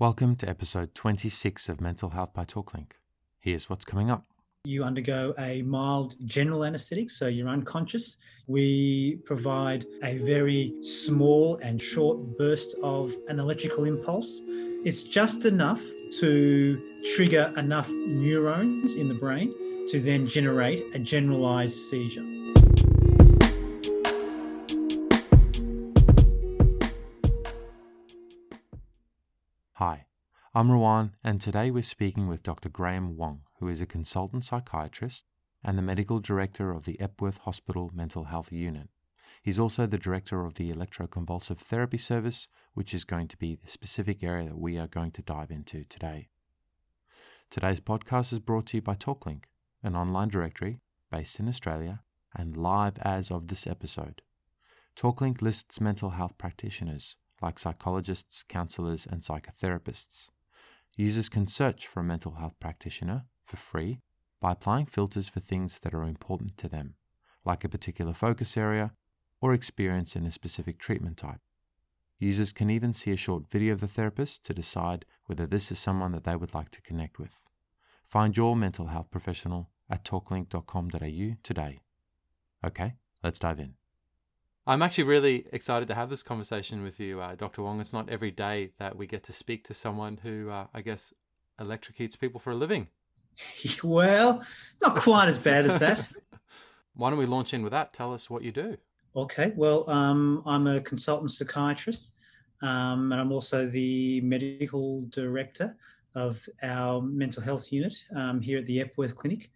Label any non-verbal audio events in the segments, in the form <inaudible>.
Welcome to episode 26 of Mental Health by TalkLink. Here's what's coming up. You undergo a mild general anesthetic, so you're unconscious. We provide a very small and short burst of an electrical impulse. It's just enough to trigger enough neurons in the brain to then generate a generalized seizure. Hi, I'm Rowan, and today we're speaking with Dr. Graham Wong, who is a consultant psychiatrist and the medical director of the Epworth Hospital Mental Health Unit. He's also the director of the electroconvulsive therapy service, which is going to be the specific area that we are going to dive into today. Today's podcast is brought to you by TalkLink, an online directory based in Australia and live as of this episode. TalkLink lists mental health practitioners like psychologists, counselors, and psychotherapists. Users can search for a mental health practitioner for free by applying filters for things that are important to them, like a particular focus area or experience in a specific treatment type. Users can even see a short video of the therapist to decide whether this is someone that they would like to connect with. Find your mental health professional at talklink.com.au today. Okay, let's dive in. I'm actually really excited to have this conversation with you, uh, Dr. Wong. It's not every day that we get to speak to someone who, uh, I guess, electrocutes people for a living. <laughs> Well, not quite as bad as that. <laughs> Why don't we launch in with that? Tell us what you do. Okay, well, um, I'm a consultant psychiatrist, um, and I'm also the medical director of our mental health unit um, here at the Epworth Clinic,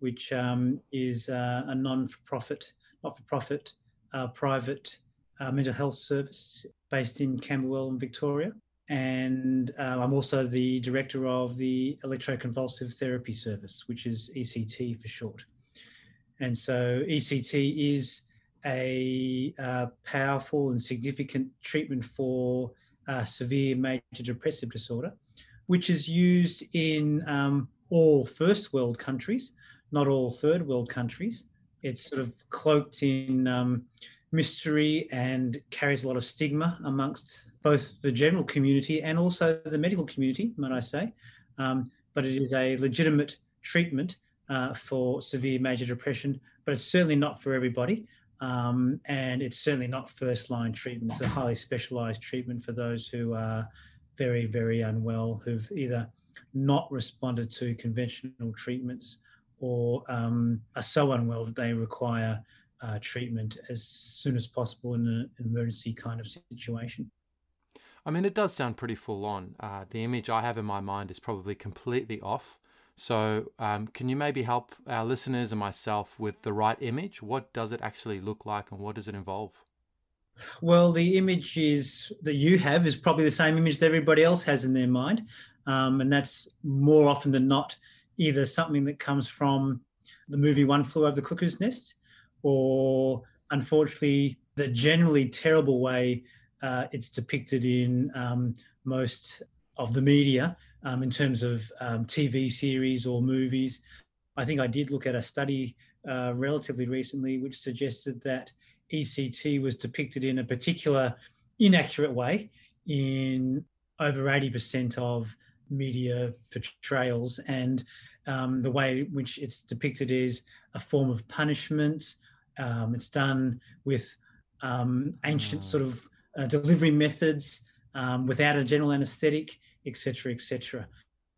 which um, is uh, a non-for-profit, not-for-profit uh, private uh, mental health service based in Camberwell in Victoria. And uh, I'm also the director of the electroconvulsive therapy service, which is ECT for short. And so ECT is a uh, powerful and significant treatment for uh, severe major depressive disorder, which is used in um, all first world countries, not all third world countries it's sort of cloaked in um, mystery and carries a lot of stigma amongst both the general community and also the medical community, might I say. Um, but it is a legitimate treatment uh, for severe major depression, but it's certainly not for everybody. Um, and it's certainly not first line treatment. It's a highly specialized treatment for those who are very, very unwell, who've either not responded to conventional treatments or um, are so unwell that they require uh, treatment as soon as possible in an emergency kind of situation. I mean, it does sound pretty full on. Uh, the image I have in my mind is probably completely off. So, um, can you maybe help our listeners and myself with the right image? What does it actually look like and what does it involve? Well, the image is that you have is probably the same image that everybody else has in their mind. Um, and that's more often than not either something that comes from the movie One Flew Over the Cuckoo's Nest, or unfortunately, the generally terrible way uh, it's depicted in um, most of the media um, in terms of um, TV series or movies. I think I did look at a study uh, relatively recently which suggested that ECT was depicted in a particular inaccurate way in over 80% of media portrayals and um, the way in which it's depicted is a form of punishment. Um, it's done with um, ancient sort of uh, delivery methods um, without a general anaesthetic, etc., etc.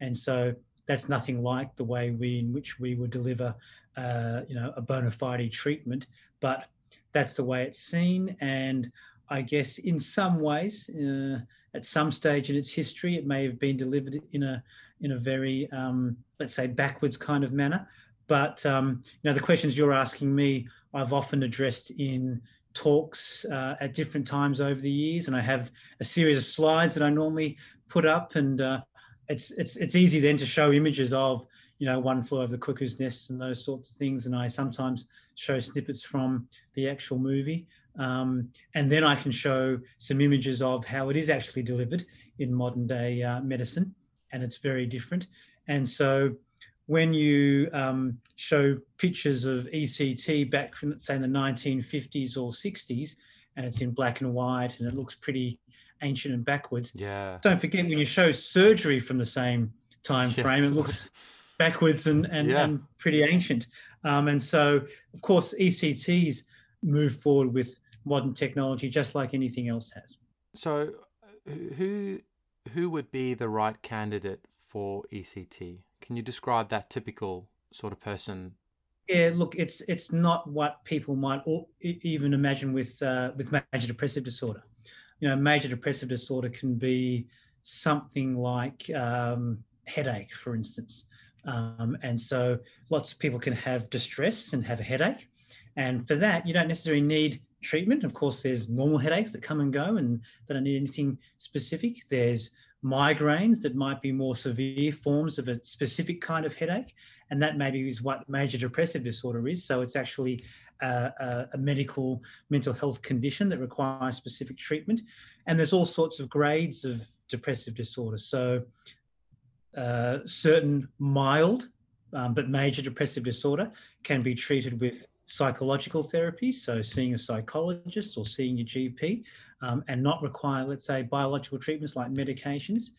And so that's nothing like the way we in which we would deliver, uh, you know, a bona fide treatment. But that's the way it's seen, and I guess in some ways. Uh, at some stage in its history, it may have been delivered in a in a very um, let's say backwards kind of manner. But um, you know, the questions you're asking me, I've often addressed in talks uh, at different times over the years, and I have a series of slides that I normally put up, and uh, it's it's it's easy then to show images of you know one flew over the cuckoo's nest and those sorts of things, and I sometimes show snippets from the actual movie. Um, and then I can show some images of how it is actually delivered in modern day uh, medicine, and it's very different. And so when you um, show pictures of ECT back from, say, in the 1950s or 60s, and it's in black and white and it looks pretty ancient and backwards. Yeah. Don't forget when you show surgery from the same time frame, it looks backwards and and, yeah. and pretty ancient. Um, and so, of course, ECTs move forward with modern technology just like anything else has. So, who who would be the right candidate for ECT? Can you describe that typical sort of person? Yeah, look, it's it's not what people might even imagine with uh, with major depressive disorder. You know, major depressive disorder can be something like um, headache, for instance. Um, and so lots of people can have distress and have a headache. And for that, you don't necessarily need treatment. Of course, there's normal headaches that come and go and they don't need anything specific. There's migraines that might be more severe forms of a specific kind of headache. And that maybe is what major depressive disorder is. So it's actually a, a, a, medical mental health condition that requires specific treatment. And there's all sorts of grades of depressive disorder. So uh, certain mild um, but major depressive disorder can be treated with psychological therapy, so seeing a psychologist or seeing your GP, um, and not require, let's say, biological treatments like medications.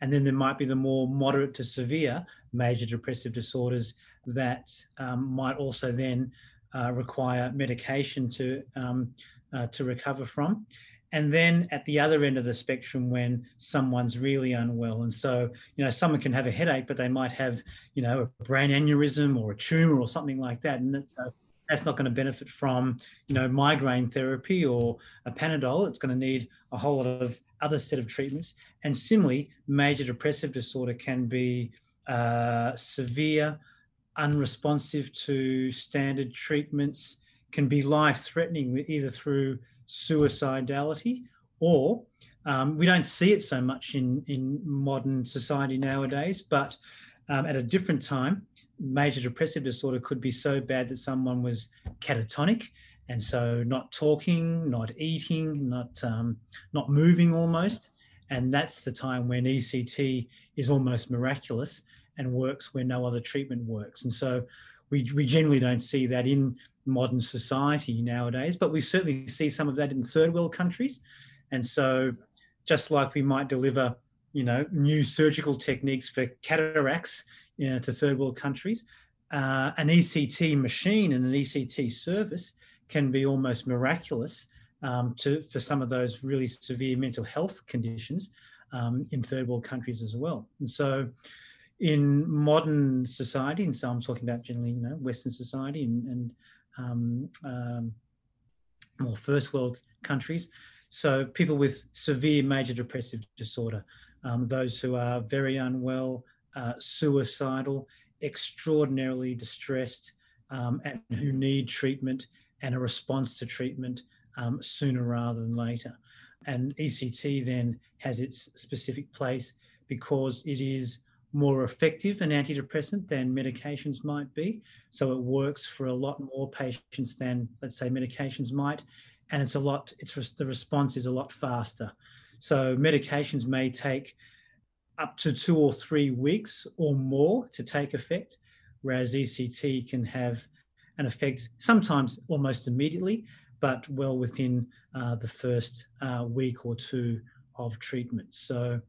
And then there might be the more moderate to severe major depressive disorders that um, might also then uh, require medication to um, uh, to recover from. And then at the other end of the spectrum, when someone's really unwell, and so you know someone can have a headache, but they might have you know a brain aneurysm or a tumor or something like that, and uh, that's not going to benefit from you know migraine therapy or a Panadol. It's going to need a whole lot of other set of treatments. And similarly, major depressive disorder can be uh, severe, unresponsive to standard treatments, can be life-threatening either through suicidality, or um, we don't see it so much in, in modern society nowadays, but um, at a different time, major depressive disorder could be so bad that someone was catatonic and so not talking, not eating, not um, not moving almost, and that's the time when ECT is almost miraculous and works where no other treatment works. And so we we generally don't see that in modern society nowadays, but we certainly see some of that in third world countries. And so, just like we might deliver, you know, new surgical techniques for cataracts you know, to third world countries, uh, an ECT machine and an ECT service can be almost miraculous um, to for some of those really severe mental health conditions um, in third world countries as well. And so, in modern society, and so I'm talking about generally, you know, Western society and, and um, um, more first world countries. So people with severe major depressive disorder, um, those who are very unwell, uh, suicidal, extraordinarily distressed, um, and who need treatment and a response to treatment um, sooner rather than later. And ECT then has its specific place because it is more effective an antidepressant than medications might be. So it works for a lot more patients than, let's say, medications might. And it's a lot, it's the response is a lot faster. So medications may take up to two or three weeks or more to take effect, whereas ECT can have an effect sometimes almost immediately, but well within uh, the first uh, week or two of treatment. So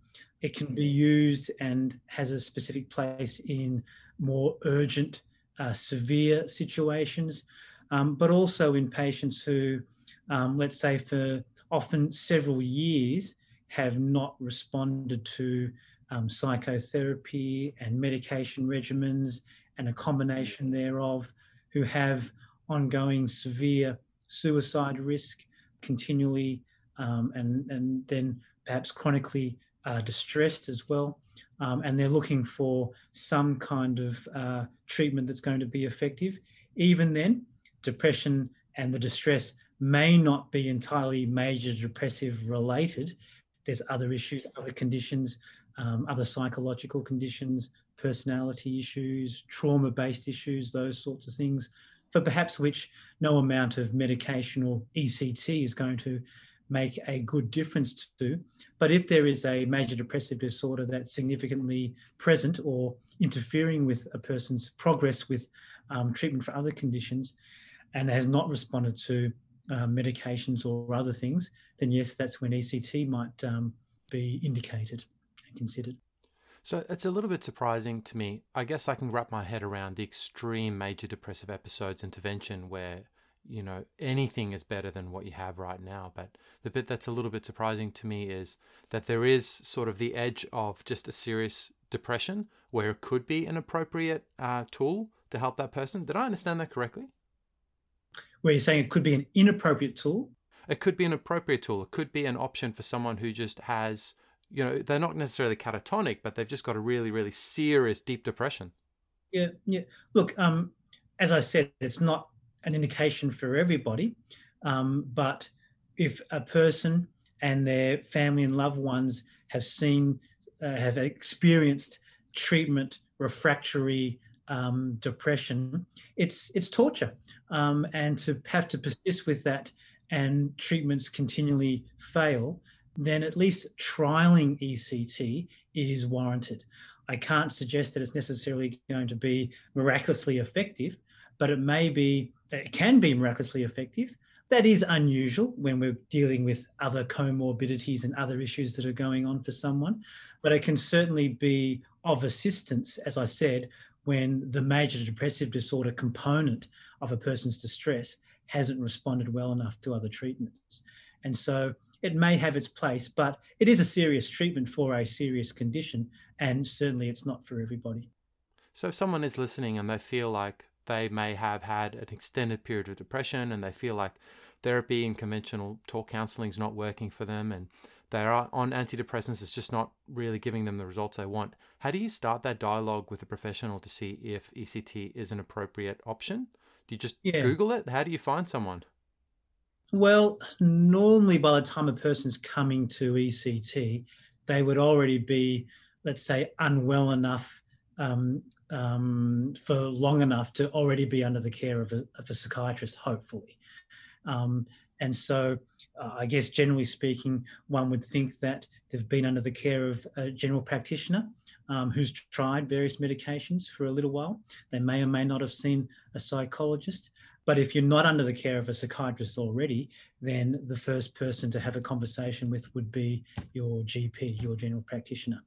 it can be used and has a specific place in more urgent, uh, severe situations, um, but also in patients who, um, let's say, for often several years, have not responded to um, psychotherapy and medication regimens and a combination thereof, who have ongoing severe suicide risk continually, um, and, and then perhaps chronically uh, distressed as well. Um, and they're looking for some kind of uh, treatment that's going to be effective. Even then, depression and the distress may not be entirely major depressive related. There's other issues, other conditions, um, other psychological conditions, personality issues, trauma based issues, those sorts of things, for perhaps which no amount of medication or ECT is going to make a good difference to. But if there is a major depressive disorder that's significantly present or interfering with a person's progress with um, treatment for other conditions and has not responded to uh, medications or other things, then yes, that's when ECT might um, be indicated and considered. So it's a little bit surprising to me. I guess I can wrap my head around the extreme major depressive episodes intervention where, you know, anything is better than what you have right now. But the bit that's a little bit surprising to me is that there is sort of the edge of just a serious depression where it could be an appropriate uh, tool to help that person. Did I understand that correctly? Where you're saying it could be an inappropriate tool? It could be an appropriate tool. It could be an option for someone who just has you know, they're not necessarily catatonic, but they've just got a really, really serious deep depression. Yeah, yeah. Look, um, as I said, it's not an indication for everybody, um, but if a person and their family and loved ones have seen, uh, have experienced treatment refractory um, depression, it's it's torture, um, and to have to persist with that and treatments continually fail then at least trialing ECT is warranted. I can't suggest that it's necessarily going to be miraculously effective, but it may be, it can be miraculously effective. That is unusual when we're dealing with other comorbidities and other issues that are going on for someone, but it can certainly be of assistance, as I said, when the major depressive disorder component of a person's distress hasn't responded well enough to other treatments. And so it may have its place, but it is a serious treatment for a serious condition, and certainly it's not for everybody. So, if someone is listening and they feel like they may have had an extended period of depression and they feel like therapy and conventional talk counseling is not working for them and they are on antidepressants, it's just not really giving them the results they want. How do you start that dialogue with a professional to see if ECT is an appropriate option? Do you just yeah. Google it? How do you find someone? Well, normally by the time a person's coming to ECT, they would already be, let's say, unwell enough um, um, for long enough to already be under the care of a, of a psychiatrist, hopefully. Um, and so, uh, I guess generally speaking, one would think that they've been under the care of a general practitioner um, who's tried various medications for a little while. They may or may not have seen a psychologist. But if you're not under the care of a psychiatrist already, then the first person to have a conversation with would be your GP, your general practitioner.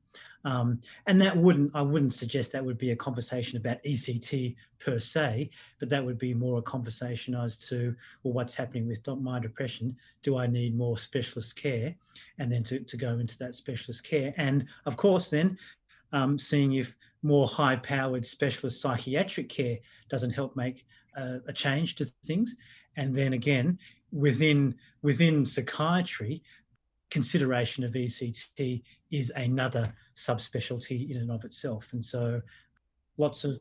Um, and that wouldn't, I wouldn't suggest that would be a conversation about ECT per se, but that would be more a conversation as to, well, what's happening with my depression? Do I need more specialist care? And then to, to go into that specialist care. And of course, then um, seeing if more high powered specialist psychiatric care doesn't help make a, a change to things. And then again, within within psychiatry, consideration of ECT is another subspecialty in and of itself. And so lots of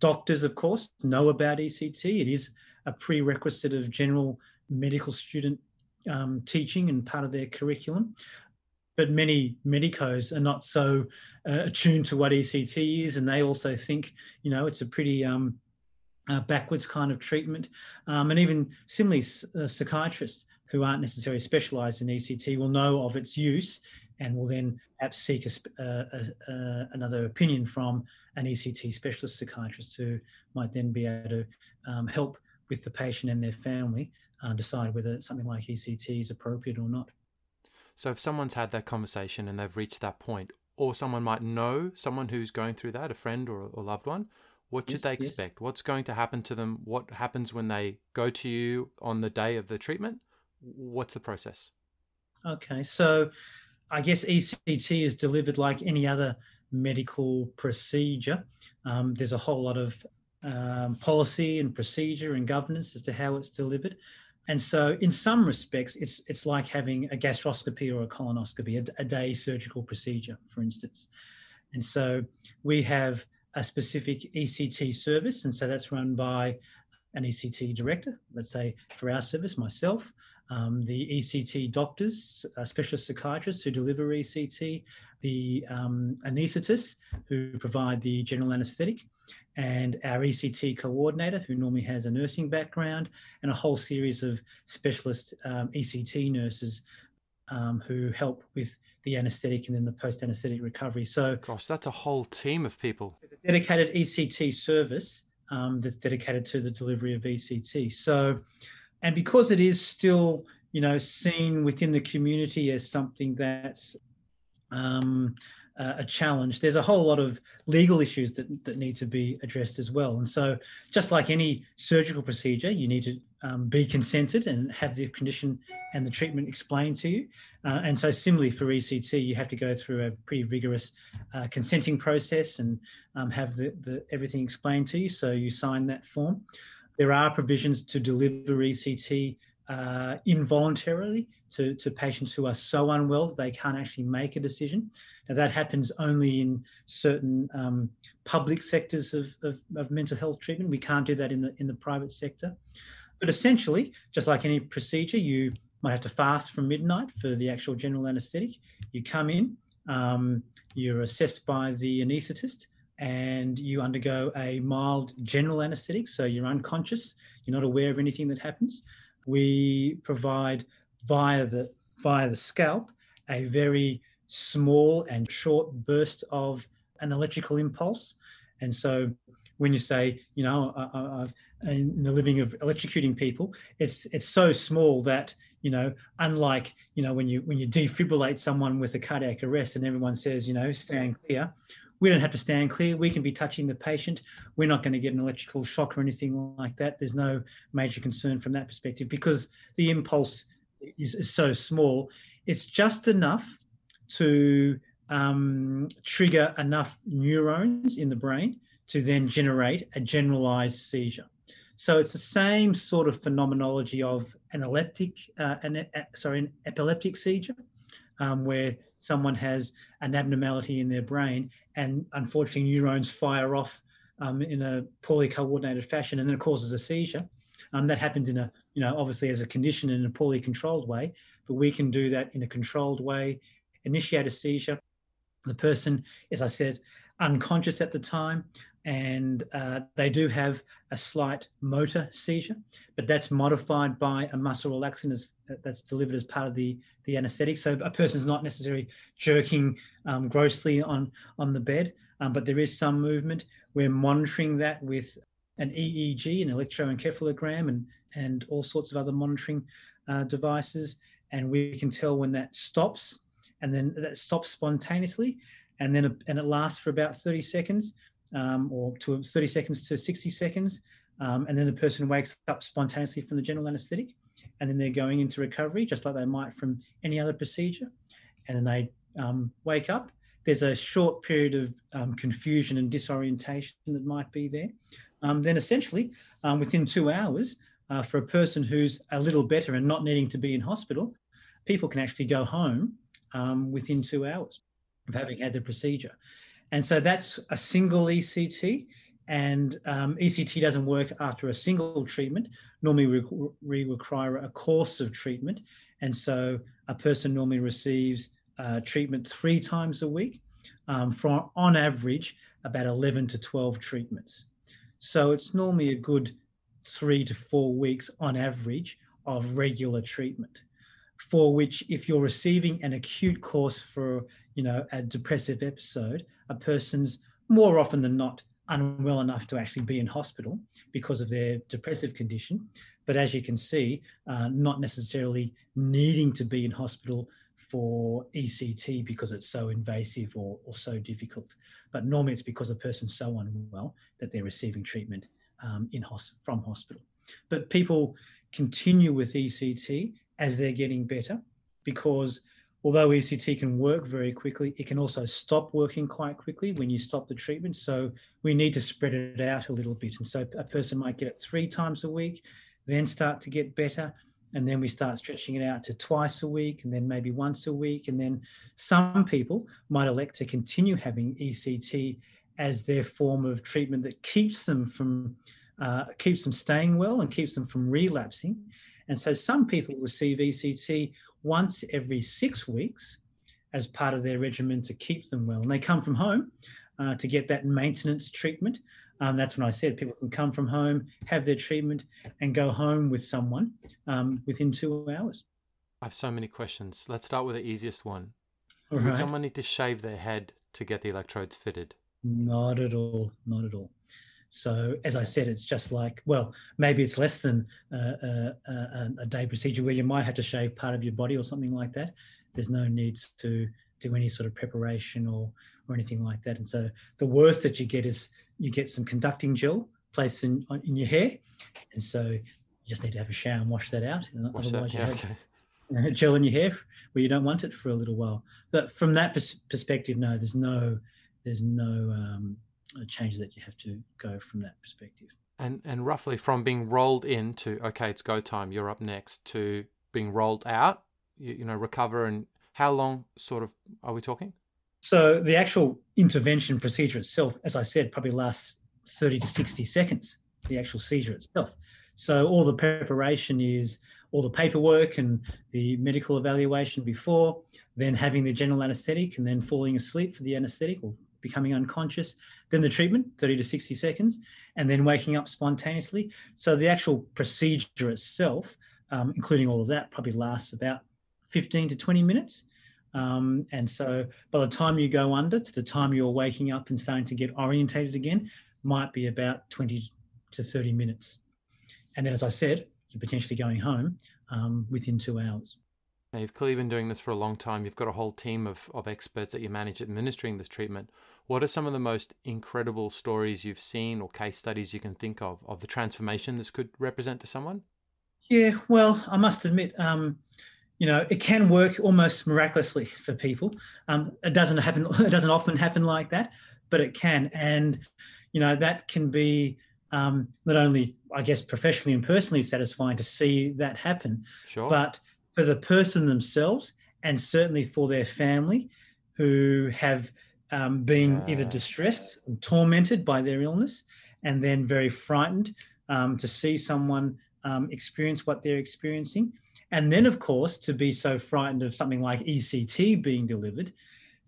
doctors, of course, know about ECT. It is a prerequisite of general medical student um, teaching and part of their curriculum. But many medicos are not so uh, attuned to what ECT is, and they also think, you know, it's a pretty um, uh, backwards kind of treatment. Um, and even similarly, uh, psychiatrists who aren't necessarily specialised in ECT will know of its use and will then perhaps seek a, uh, uh, another opinion from an ECT specialist psychiatrist who might then be able to um, help with the patient and their family uh, decide whether something like ECT is appropriate or not. So, if someone's had that conversation and they've reached that point, or someone might know someone who's going through that, a friend or a loved one, what should yes, they expect? Yes. What's going to happen to them? What happens when they go to you on the day of the treatment? What's the process? Okay, so I guess ECT is delivered like any other medical procedure. Um, there's a whole lot of um, policy and procedure and governance as to how it's delivered. And so, in some respects, it's it's like having a gastroscopy or a colonoscopy, a, a day surgical procedure, for instance. And so, we have a specific ECT service. And so that's run by an ECT director, let's say for our service, myself, um, the ECT doctors, uh, specialist psychiatrists who deliver ECT, the um, anaesthetists who provide the general anaesthetic, and our ECT coordinator who normally has a nursing background, and a whole series of specialist um, ECT nurses um, who help with the anaesthetic and then the post anaesthetic recovery. So, gosh, that's a whole team of people. A dedicated ECT service um, that's dedicated to the delivery of ECT. So, and because it is still, you know, seen within the community as something that's um, uh, a challenge, there's a whole lot of legal issues that, that need to be addressed as well. And so, just like any surgical procedure, you need to um, be consented and have the condition and the treatment explained to you. Uh, and so, similarly for ECT, you have to go through a pretty rigorous uh, consenting process and um, have the, the everything explained to you. So you sign that form. There are provisions to deliver ECT uh, involuntarily to, to patients who are so unwell that they can't actually make a decision. Now, that happens only in certain um, public sectors of, of, of, mental health treatment. We can't do that in the, in the private sector. But essentially, just like any procedure, you might have to fast from midnight for the actual general anaesthetic. You come in, um, you're assessed by the anaesthetist, and you undergo a mild general anaesthetic. So you're unconscious, you're not aware of anything that happens we provide via the via the scalp a very small and short burst of an electrical impulse. And so when you say, you know, I, I, in the living of electrocuting people, it's it's so small that you know, unlike you know when you when you defibrillate someone with a cardiac arrest and everyone says, you know, stand clear, we don't have to stand clear. We can be touching the patient. We're not going to get an electrical shock or anything like that. There's no major concern from that perspective because the impulse is, is so small. It's just enough to um, trigger enough neurons in the brain to then generate a generalized seizure. So it's the same sort of phenomenology of an epileptic, uh, an, uh, sorry, an epileptic seizure, um, where someone has an abnormality in their brain and unfortunately neurons fire off um, in a poorly coordinated fashion and then it causes a seizure. Um, that happens in a, you know, obviously as a condition in a poorly controlled way, but we can do that in a controlled way, initiate a seizure. The person, as I said, unconscious at the time, and uh, they do have a slight motor seizure, but that's modified by a muscle relaxant that's delivered as part of the, the anesthetic. So a person's not necessarily jerking um, grossly on, on the bed, um, but there is some movement. We're monitoring that with an EEG, an electroencephalogram, and, and all sorts of other monitoring uh, devices. And we can tell when that stops, and then that stops spontaneously, and then and it lasts for about 30 seconds um, or to 30 seconds to 60 seconds. Um, and then the person wakes up spontaneously from the general anesthetic. And then they're going into recovery, just like they might from any other procedure. And then they um, wake up. There's a short period of um, confusion and disorientation that might be there. Um, then, essentially, um, within two hours, uh, for a person who's a little better and not needing to be in hospital, people can actually go home within two hours of having had the procedure. And so that's a single ECT. And um, ECT doesn't work after a single treatment. Normally, we, we require a course of treatment. And so a person normally receives uh, treatment three times a week um, for, on average, about 11 to 12 treatments. So it's normally a good three to four weeks on average of regular treatment for which if you're receiving an acute course for you know a depressive episode a person's more often than not unwell enough to actually be in hospital because of their depressive condition. But as you can see uh, not necessarily needing to be in hospital for ECT because it's so invasive or, or so difficult. But normally it's because a person's so unwell that they're receiving treatment um, in hos- from hospital. But people continue with ECT as they're getting better because although ECT can work very quickly, it can also stop working quite quickly when you stop the treatment. So we need to spread it out a little bit. And so a person might get it three times a week, then start to get better. And then we start stretching it out to twice a week and then maybe once a week. And then some people might elect to continue having ECT as their form of treatment that keeps them from uh, keeps them staying well and keeps them from relapsing. And so some people receive ECT once every six weeks as part of their regimen to keep them well. And they come from home uh, to get that maintenance treatment. Um, that's when I said people can come from home, have their treatment, and go home with someone um, within two hours. I have so many questions. Let's start with the easiest one. All Would right. someone need to shave their head to get the electrodes fitted? Not at all. Not at all. So, as I said, it's just like, well, maybe it's less than uh, uh, uh, a, a, a, day procedure where you might have to shave part of your body or something like that. There's no need to do any sort of preparation or, or anything like that. And so, the worst that you get is you get some conducting gel placed in, in your hair. And so, you just need to have a shower and wash that out. Wash Otherwise, that, yeah, okay <laughs> gel in your hair where you don't want it for a little while. But from that pers- perspective, no, there's no there's no um, Uh, change that you have to go from that perspective. And and roughly from being rolled in to okay, it's go time, you're up next, to being rolled out, you, you know, recover and how long sort of are we talking? So the actual intervention procedure itself, as I said, probably lasts 30 to 60 seconds, the actual seizure itself. So all the preparation is all the paperwork and the medical evaluation before, then having the general anesthetic and then falling asleep for the anesthetic or becoming unconscious, then the treatment, 30 to 60 seconds, and then waking up spontaneously. So the actual procedure itself, um, including all of that, probably lasts about 15 to 20 minutes. Um, and so by the time you go under to the time you're waking up and starting to get orientated again, might be about 20 to 30 minutes. And then, as I said, you're potentially going home um, within two hours. Now, you've clearly been doing this for a long time. You've got a whole team of, of experts that you manage administering this treatment. What are some of the most incredible stories you've seen or case studies you can think of of the transformation this could represent to someone? Yeah, well, I must admit, um, you know, it can work almost miraculously for people. Um, it doesn't happen. <laughs> It doesn't often happen like that, but it can, and you know that can be um, not only, I guess, professionally and personally satisfying to see that happen, sure. but for the person themselves and certainly for their family who have um, been either distressed and tormented by their illness and then very frightened um, to see someone um, experience what they're experiencing. And then, of course, to be so frightened of something like ECT being delivered,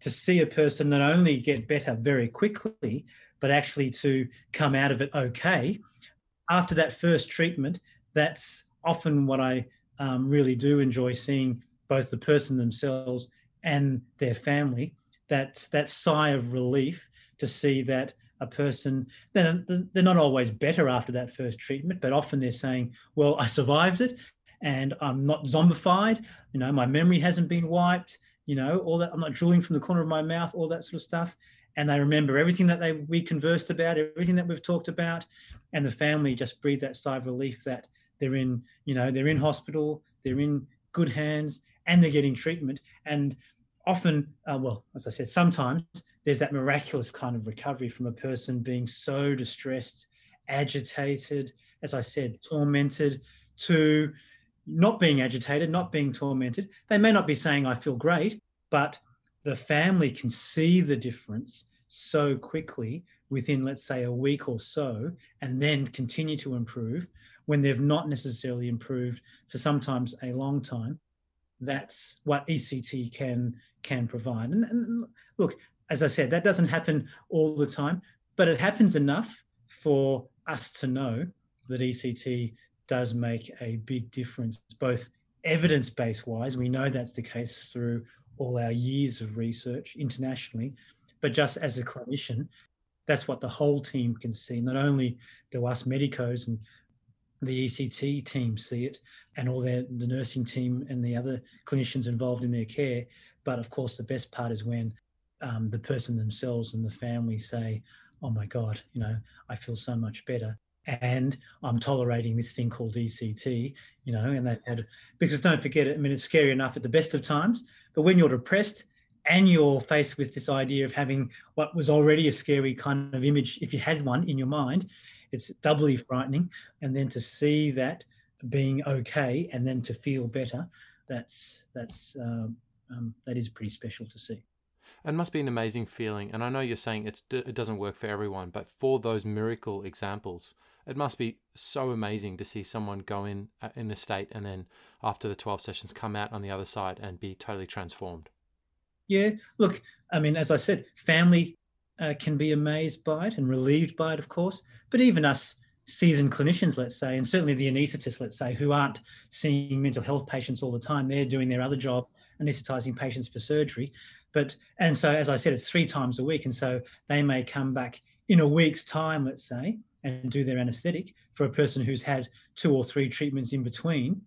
to see a person not only get better very quickly, but actually to come out of it okay. After that first treatment, that's often what I um, really do enjoy seeing both the person themselves and their family. That that sigh of relief to see that a person they're, they're not always better after that first treatment, but often they're saying, "Well, I survived it, and I'm not zombified. You know, my memory hasn't been wiped. You know, all that. I'm not drooling from the corner of my mouth. All that sort of stuff." and they remember everything that they we conversed about, everything that we've talked about, and the family just breathe that sigh of relief that they're in, you know, they're in hospital, they're in good hands, and they're getting treatment. And often, uh, well, as I said, sometimes there's that miraculous kind of recovery from a person being so distressed, agitated, as I said, tormented, to not being agitated, not being tormented. They may not be saying, I feel great, but the family can see the difference so quickly within, let's say, a week or so, and then continue to improve when they've not necessarily improved for sometimes a long time. That's what ECT can can provide. And, and look, as I said, that doesn't happen all the time, but it happens enough for us to know that ECT does make a big difference, both evidence based wise. We know that's the case through all our years of research internationally, but just as a clinician, that's what the whole team can see. Not only do us medicos and the ECT team see it, and all their the nursing team and the other clinicians involved in their care, but of course the best part is when um, the person themselves and the family say, "Oh my God, you know, I feel so much better." and I'm tolerating this thing called ECT, you know, and they've had because don't forget it. I mean, it's scary enough at the best of times, but when you're depressed and you're faced with this idea of having what was already a scary kind of image, if you had one in your mind, it's doubly frightening. And then to see that being okay and then to feel better, that's that's um, um, that is pretty special to see. It must be an amazing feeling. And I know you're saying it's, it doesn't work for everyone, but for those miracle examples, it must be so amazing to see someone go in uh, in a state and then after the 12 sessions come out on the other side and be totally transformed. Yeah, look, I mean, as I said, family uh, can be amazed by it and relieved by it, of course, but even us seasoned clinicians, let's say, and certainly the anaesthetists, let's say, who aren't seeing mental health patients all the time, they're doing their other job, anaesthetizing patients for surgery. But, and so, as I said, it's three times a week. And so they may come back in a week's time, let's say, and do their anesthetic for a person who's had two or three treatments in between.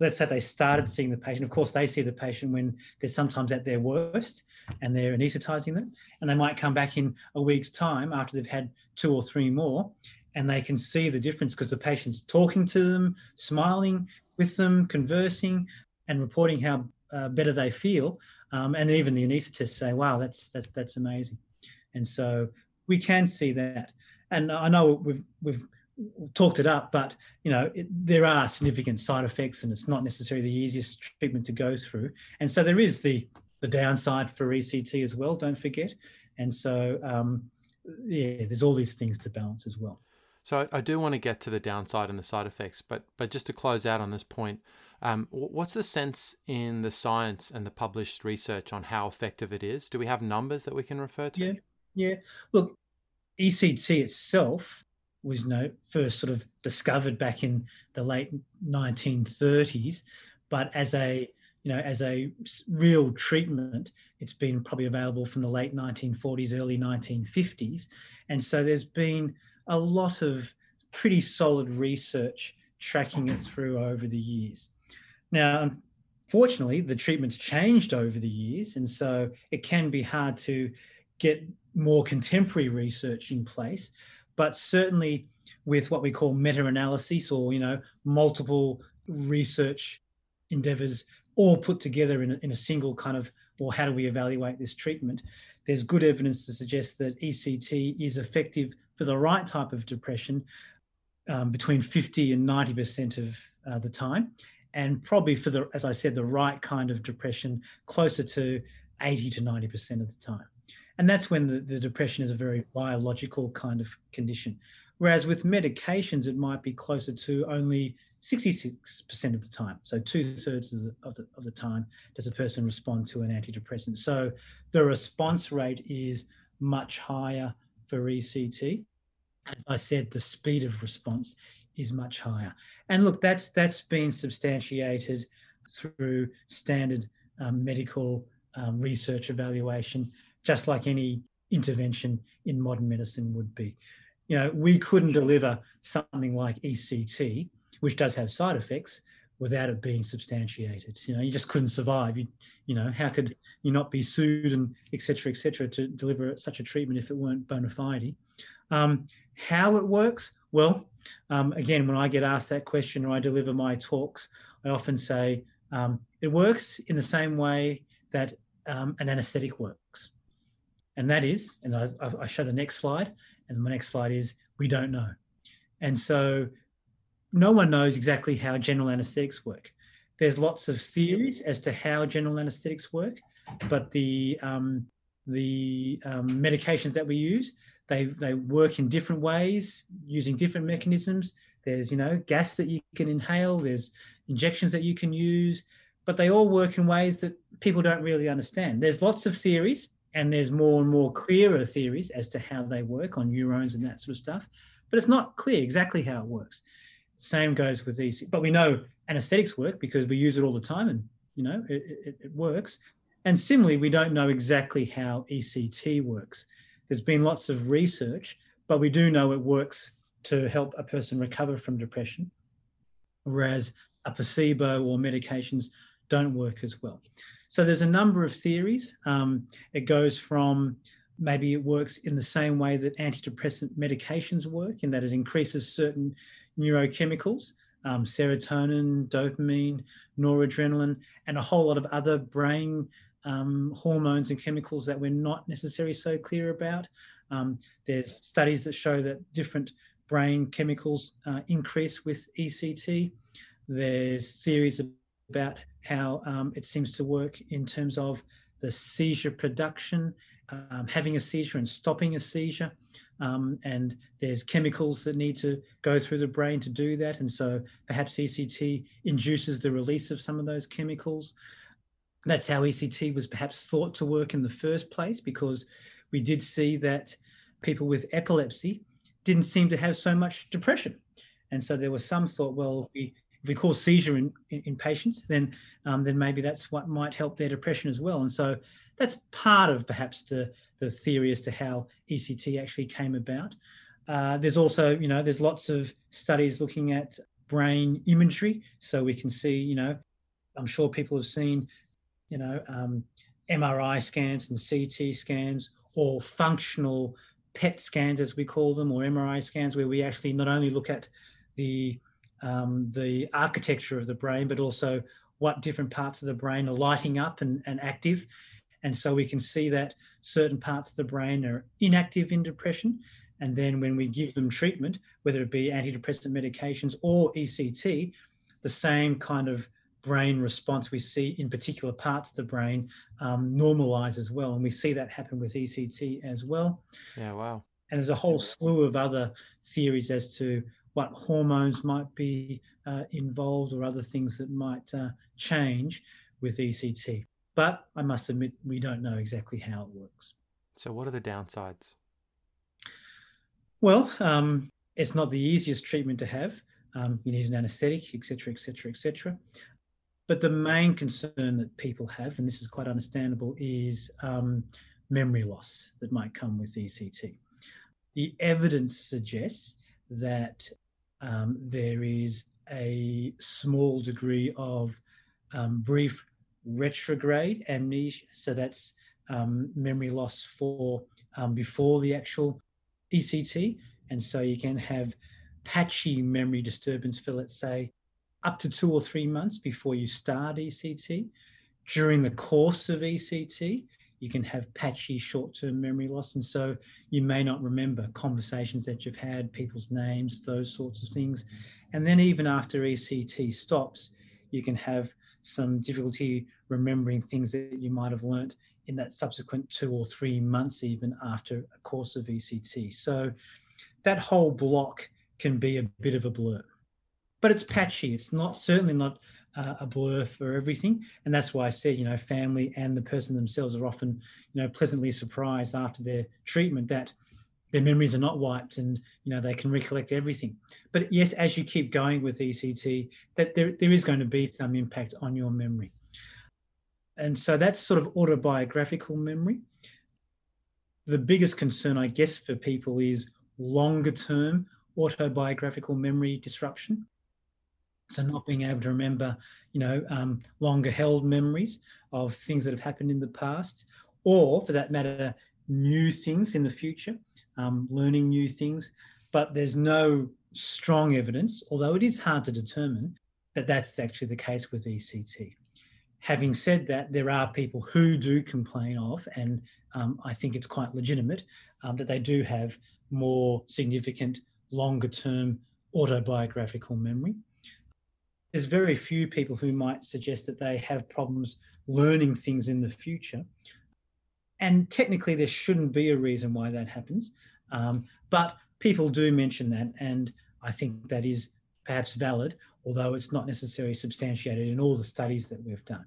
Let's say they started seeing the patient. Of course, they see the patient when they're sometimes at their worst and they're anesthetizing them. And they might come back in a week's time after they've had two or three more and they can see the difference because the patient's talking to them, smiling with them, conversing, and reporting how uh, better they feel. Um, and even the anaesthetists say, "Wow, that's that's that's amazing." And so we can see that. And I know we've we've talked it up, but you know it, there are significant side effects, and it's not necessarily the easiest treatment to go through. And so there is the the downside for ECT as well. Don't forget. And so um, yeah, there's all these things to balance as well. So I, do want to get to the downside and the side effects, but but just to close out on this point, um, what's the sense in the science and the published research on how effective it is? Do we have numbers that we can refer to? Yeah, yeah. Look, ECT itself was you know, first sort of discovered back in the late 1930s, but as a you know as a real treatment, it's been probably available from the late 1940s, early 1950s, and so there's been a lot of pretty solid research tracking it through over the years. Now, fortunately, the treatment's changed over the years, and so it can be hard to get more contemporary research in place. But certainly, with what we call meta-analysis, or you know, multiple research endeavors all put together in a, in a single kind of, well, how do we evaluate this treatment? There's good evidence to suggest that ECT is effective for the right type of depression um, between 50 and 90% of uh, the time. And probably for the, as I said, the right kind of depression, closer to 80 to 90% of the time. And that's when the, the depression is a very biological kind of condition. Whereas with medications, it might be closer to only 66% of the time. So two thirds of the, of the, of the time does a person respond to an antidepressant. So the response rate is much higher for ECT I said, the speed of response is much higher. And look, that's that's been substantiated through standard um, medical um, research evaluation, just like any intervention in modern medicine would be. You know, we couldn't deliver something like ECT, which does have side effects, without it being substantiated. You know, you just couldn't survive. You, you know, how could you not be sued and et cetera, et cetera, to deliver such a treatment if it weren't bona fide? Um, how it works? Well, um, again, when I get asked that question or I deliver my talks, I often say um, it works in the same way that um, an anesthetic works. And that is, and I, I show the next slide, and my next slide is we don't know. And so no one knows exactly how general anesthetics work. There's lots of theories as to how general anesthetics work, but the um, the um, medications that we use they they work in different ways using different mechanisms. There's you know gas that you can inhale. There's injections that you can use, but they all work in ways that people don't really understand. There's lots of theories, and there's more and more clearer theories as to how they work on neurons and that sort of stuff. But it's not clear exactly how it works. Same goes with these, but we know anesthetics work because we use it all the time, and you know it, it, it works. And similarly, we don't know exactly how ECT works. There's been lots of research, but we do know it works to help a person recover from depression, whereas a placebo or medications don't work as well. So there's a number of theories. Um, it goes from maybe it works in the same way that antidepressant medications work, in that it increases certain neurochemicals, um, serotonin, dopamine, noradrenaline, and a whole lot of other brain um, hormones and chemicals that we're not necessarily so clear about. Um, there's studies that show that different brain chemicals uh, increase with ECT. There's theories about how um, it seems to work in terms of the seizure production, um, having a seizure and stopping a seizure. Um, and there's chemicals that need to go through the brain to do that. And so perhaps ECT induces the release of some of those chemicals that's how ECT was perhaps thought to work in the first place because we did see that people with epilepsy didn't seem to have so much depression. And so there was some thought, well, we, if we cause seizure in, in, in patients, then um, then maybe that's what might help their depression as well. And so that's part of perhaps the, the theory as to how ECT actually came about. Uh, there's also, you know, there's lots of studies looking at brain imagery, so we can see, you know, I'm sure people have seen, you know, um, MRI scans and CT scans or functional PET scans, as we call them, or MRI scans, where we actually not only look at the um, the architecture of the brain, but also what different parts of the brain are lighting up and, and active. And so we can see that certain parts of the brain are inactive in depression. And then when we give them treatment, whether it be antidepressant medications or ECT, the same kind of brain response we see in particular parts of the brain um, normalize as well. And we see that happen with ECT as well. Yeah, wow. And there's a whole slew of other theories as to what hormones might be uh, involved or other things that might uh, change with ECT. But I must admit, we don't know exactly how it works. So, what are the downsides? Well, um, it's not the easiest treatment to have. Um, you need an anaesthetic, etc., etc., etc. But the main concern that people have, and this is quite understandable, is um, memory loss that might come with ECT. The evidence suggests that um, there is a small degree of um, brief retrograde amnesia. So that's um, memory loss for um, before the actual ECT. And so you can have patchy memory disturbance for, let's say, up to two or three months before you start ECT. During the course of ECT, you can have patchy short term memory loss. And so you may not remember conversations that you've had, people's names, those sorts of things. And then even after ECT stops, you can have some difficulty remembering things that you might have learnt in that subsequent two or three months, even after a course of ECT. So that whole block can be a bit of a blur but it's patchy. It's not certainly not uh, a blur for everything, and that's why I said you know family and the person themselves are often you know pleasantly surprised after their treatment that their memories are not wiped and you know they can recollect everything. But yes, as you keep going with ECT, that there there is going to be some impact on your memory, and so that's sort of autobiographical memory. The biggest concern, I guess, for people is longer term autobiographical memory disruption. So not being able to remember, you know, um, longer held memories of things that have happened in the past, or for that matter, new things in the future, um, learning new things. But there's no strong evidence, although it is hard to determine, that that's actually the case with ECT. Having said that, there are people who do complain of, and um, I think it's quite legitimate, um, that they do have more significant, longer term autobiographical memory there's very few people who might suggest that they have problems learning things in the future. And technically, there shouldn't be a reason why that happens. Um, but people do mention that, and I think that is perhaps valid, although it's not necessarily substantiated in all the studies that we've done.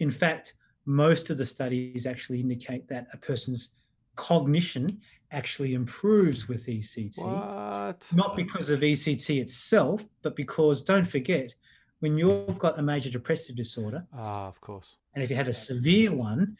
In fact, most of the studies actually indicate that a person's cognition actually improves with ECT. What? Not because of ECT itself, but because don't forget, when you've got a major depressive disorder, ah, of course, and if you have a severe one,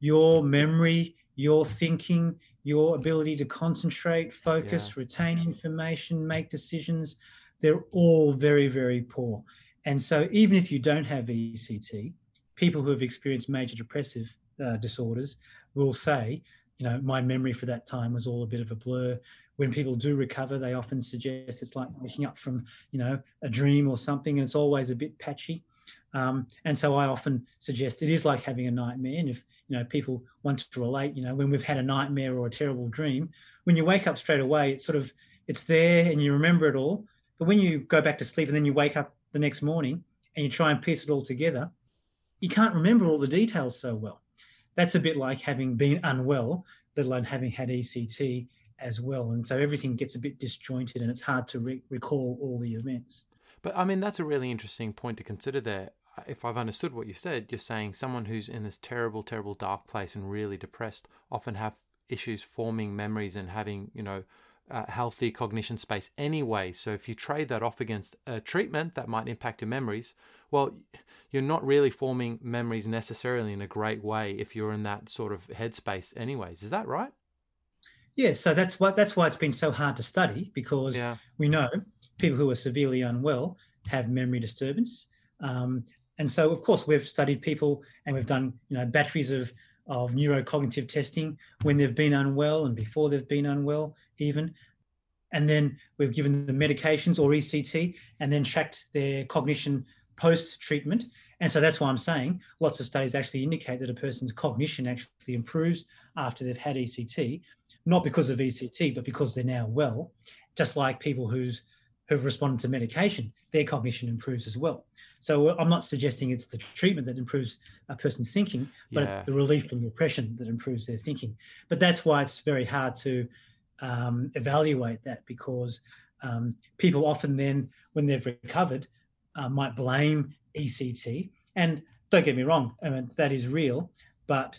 your memory, your thinking, your ability to concentrate, focus, yeah. retain information, make decisions, they're all very, very poor. And so, even if you don't have ECT, people who have experienced major depressive uh, disorders will say, you know, my memory for that time was all a bit of a blur when people do recover, they often suggest it's like waking up from, you know, a dream or something, and it's always a bit patchy. Um, and so I often suggest it is like having a nightmare. And if you know people want to relate, you know, when we've had a nightmare or a terrible dream, when you wake up straight away, it's sort of it's there and you remember it all. But when you go back to sleep and then you wake up the next morning and you try and piece it all together, you can't remember all the details so well. That's a bit like having been unwell, let alone having had ECT as well. And so everything gets a bit disjointed and it's hard to re- recall all the events. But I mean, that's a really interesting point to consider there. If I've understood what you said, you're saying someone who's in this terrible, terrible dark place and really depressed often have issues forming memories and having, you know, uh, healthy cognition space anyway. So if you trade that off against a treatment that might impact your memories, well, you're not really forming memories necessarily in a great way if you're in that sort of headspace, anyways. Is that right? Yeah, so that's what that's why it's been so hard to study because Yeah. we know people who are severely unwell have memory disturbance, um, and so of course we've studied people and we've done you know batteries of of neurocognitive testing when they've been unwell and before they've been unwell even, and then we've given them medications or ECT and then tracked their cognition post treatment. And so that's why I'm saying lots of studies actually indicate that a person's cognition actually improves after they've had ECT, not because of ECT, but because they're now well. Just like people who's who've responded to medication, their cognition improves as well. So I'm not suggesting it's the treatment that improves a person's thinking, but Yeah. it's the relief from depression that improves their thinking. But that's why it's very hard to um, evaluate that because um, people often then, when they've recovered, uh, might blame ECT. And don't get me wrong, I mean that is real, but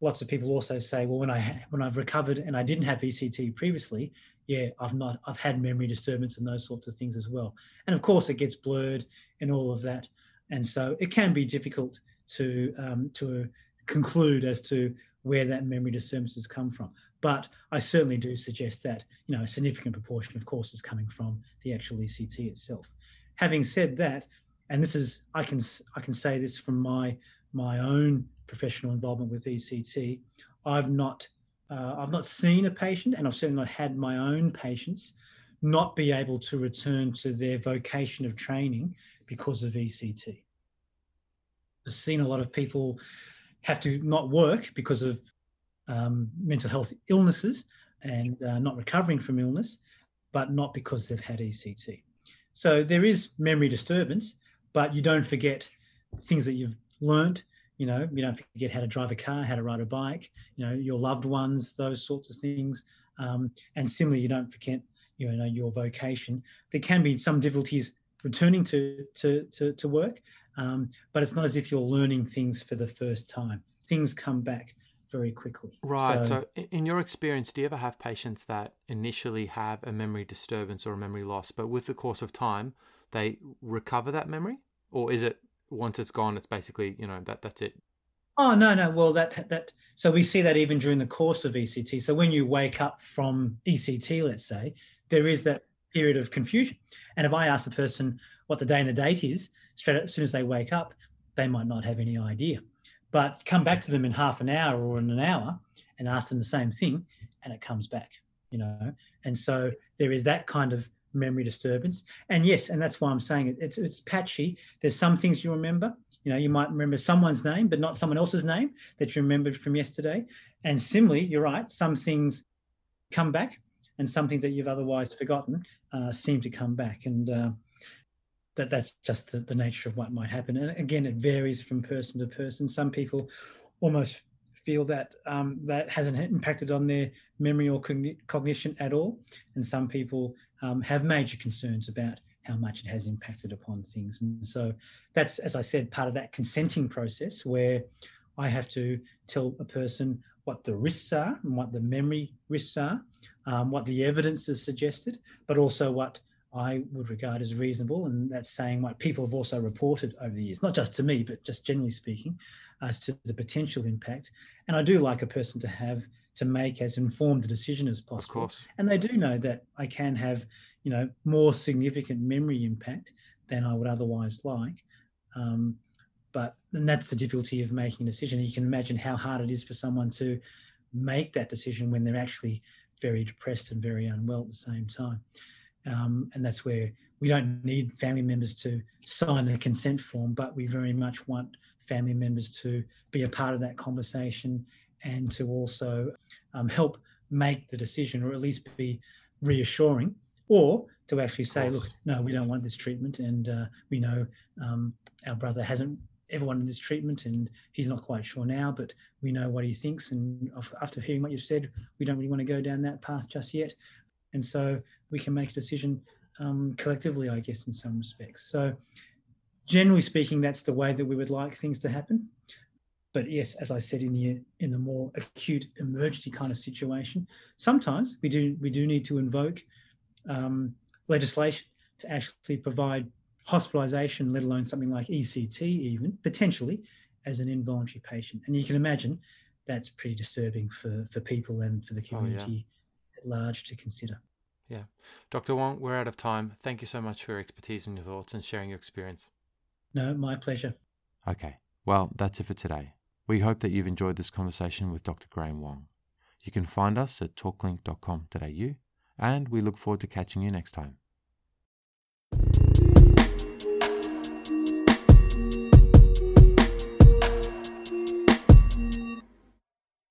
lots of people also say, well, when I when I've recovered and I didn't have ECT previously, yeah, I've not I've had memory disturbance and those sorts of things as well. And of course, it gets blurred and all of that, and so it can be difficult to um, to conclude as to where that memory disturbance has come from. But I certainly do suggest that you know a significant proportion, of course, is coming from the actual ECT itself. Having said that, and this is I can I can say this from my my own professional involvement with ECT, I've not uh, I've not seen a patient, and I've certainly not had my own patients not be able to return to their vocation of training because of ECT. I've seen a lot of people have to not work because of um, mental health illnesses and uh, not recovering from illness, but not because they've had ECT. So there is memory disturbance, but you don't forget things that you've learnt. You know, you don't forget how to drive a car, how to ride a bike. You know, your loved ones, those sorts of things. Um, and similarly, you don't forget, you know, your vocation. There can be some difficulties returning to to to, to work, um, but it's not as if you're learning things for the first time. Things come back very quickly. Right. So, i- in your experience, do you ever have patients that initially have a memory disturbance or a memory loss, but with the course of time, they recover that memory? Or is it once it's gone, it's basically, you know, that that's it? Oh no, no. Well, that that so we see that even during the course of ECT. So when you wake up from ECT, let's say, there is that period of confusion. And if I ask the person what the day and the date is, straight as soon as they wake up, they might not have any idea. But come back to them in half an hour or in an hour and ask them the same thing, and it comes back. You know, and so there is that kind of memory disturbance. And yes, and that's why I'm saying it, it's it's patchy. There's some things you remember. You know, you might remember someone's name, but not someone else's name that you remembered from yesterday. And similarly, you're right. Some things come back, and some things that you've otherwise forgotten uh, seem to come back. And uh, that that's just the, the nature of what might happen. And again, it varies from person to person. Some people almost feel that um, that hasn't impacted on their memory or cogni- cognition at all, and some people um, have major concerns about how much it has impacted upon things. And so that's, as I said, part of that consenting process where I have to tell a person what the risks are and what the memory risks are, um, what the evidence has suggested, but also what I would regard as reasonable. And that's saying what people have also reported over the years, not just to me, but just generally speaking, as to the potential impact. And I do like a person to have to make as informed a decision as possible. Of course. And they do know that I can have, you know, more significant memory impact than I would otherwise like. Um, but and that's the difficulty of making a decision. You can imagine how hard it is for someone to make that decision when they're actually very depressed and very unwell at the same time. Um, and that's where we don't need family members to sign the consent form, but we very much want family members to be a part of that conversation and to also um, help make the decision or at least be reassuring or to actually say, look, no, we don't want this treatment. And uh, we know um, our brother hasn't ever wanted this treatment and he's not quite sure now, but we know what he thinks. And after hearing what you've said, we don't really want to go down that path just yet. And so we can make a decision um, collectively, I guess, in some respects. So, generally speaking, that's the way that we would like things to happen. But yes, as I said, in the in the more acute emergency kind of situation, sometimes we do we do need to invoke um, legislation to actually provide hospitalisation, let alone something like ECT, even potentially as an involuntary patient. And you can imagine that's pretty disturbing for for people and for the Oh, community large to consider. Yeah. Dr. Wong, we're out of time. Thank you so much for your expertise and your thoughts and sharing your experience. No, my pleasure. Okay. Well, that's it for today. We hope that you've enjoyed this conversation with Dr. Graham Wong. You can find us at talklink.com.au, and we look forward to catching you next time.